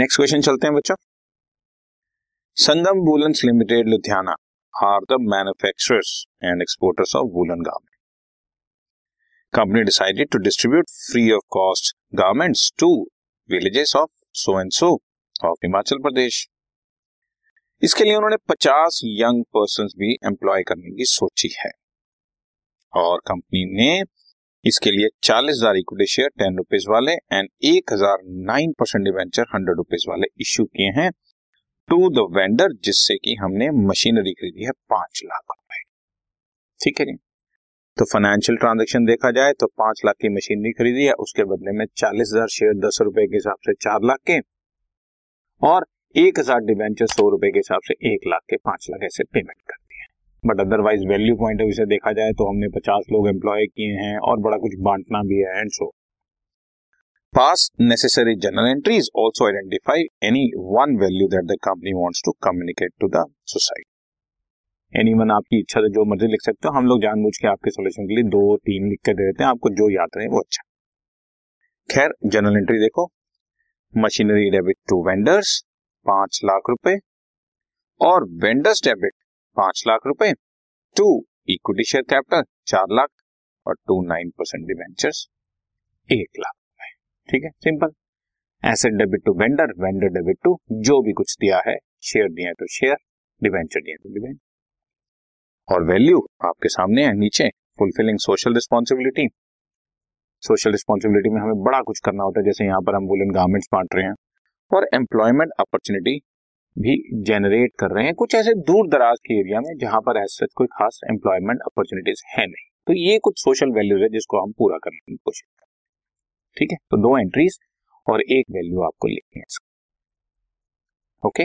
Next question चलते हैं बच्चों। Sangam woollens limited, Ludhiana are the manufacturers and exporters of woollen garment company decided to distribute free of cost garments to villages of so and so of Himachal Pradesh इसके लिए उन्होंने 50 young person भी employ करने की सोची है। और company ने इसके लिए चालीस हज़ार इक्विटी शेयर टेन रुपीज़ वाले एंड एक हज़ार nine percent debenture hundred rupees वाले इश्यू किए हैं टू द वेंडर जिससे कि हमने मशीनरी खरीदी है पाँच लाख रुपए। ठीक है जी? तो फाइनेंशियल ट्रांजेक्शन देखा जाए तो पाँच लाख की मशीनरी खरीदी है, उसके बदले में चालीस हज़ार शेयर दस रुपए के हिसाब से चार लाख के, और एक हज़ार डिवेंचर सौ रुपए के हिसाब से एक लाख के पाँच लाख ऐसे पेमेंट कर but otherwise value point of view से देखा जाए तो हमने पचास लोग एम्प्लॉय किए हैं और बड़ा कुछ बांटना भी है and so pass necessary journal entries also identify any one value that the company wants to communicate to the society any one आपकी इच्छा से जो मर्ज़ी लिख सकते हो, हम लोग जानबूझ के आपके सोल्यूशन के लिए दो, तीन लिख कर दे देते हैं, आपको जो याद रहे वो अच्छा। खैर जनरल एंट्री देखो। मशीनरी डेबिट टू वेंडर्स पाँच लाख रुपए। और वेंडर्स डेबिट पाँच लाख रुपए टू इक्विटी शेयर कैपिटल चार लाख, और टू नाइन परसेंट डिवेंचर्स एक लाख रुपए। ठीक है simple asset debit to vendor vendor debit to जो भी कुछ दिया है शेयर दिया तो शेयर डिवेंचर दिया तो डिवेंचर और वैल्यू आपके सामने है, नीचे fulfilling social responsibility social responsibility में हमें बड़ा कुछ करना होता है, जैसे यहाँ पर हम वुलन गार्मेंट्स बांट रहे हैं। और एम्प्लॉयमेंट अपॉर्चुनिटी भी जेनरेट कर रहे हैं कुछ ऐसे दूर दराज के एरिया में जहाँ पर ऐसे कोई खास एम्प्लॉयमेंट अपॉर्चुनिटीज़ है नहीं। तो ये कुछ सोशल वैल्यूज़ है जिसको हम पूरा करने की कोशिश करें ठीक है? तो दो एंट्रीज और एक वैल्यू आपको लिखनी है। Okay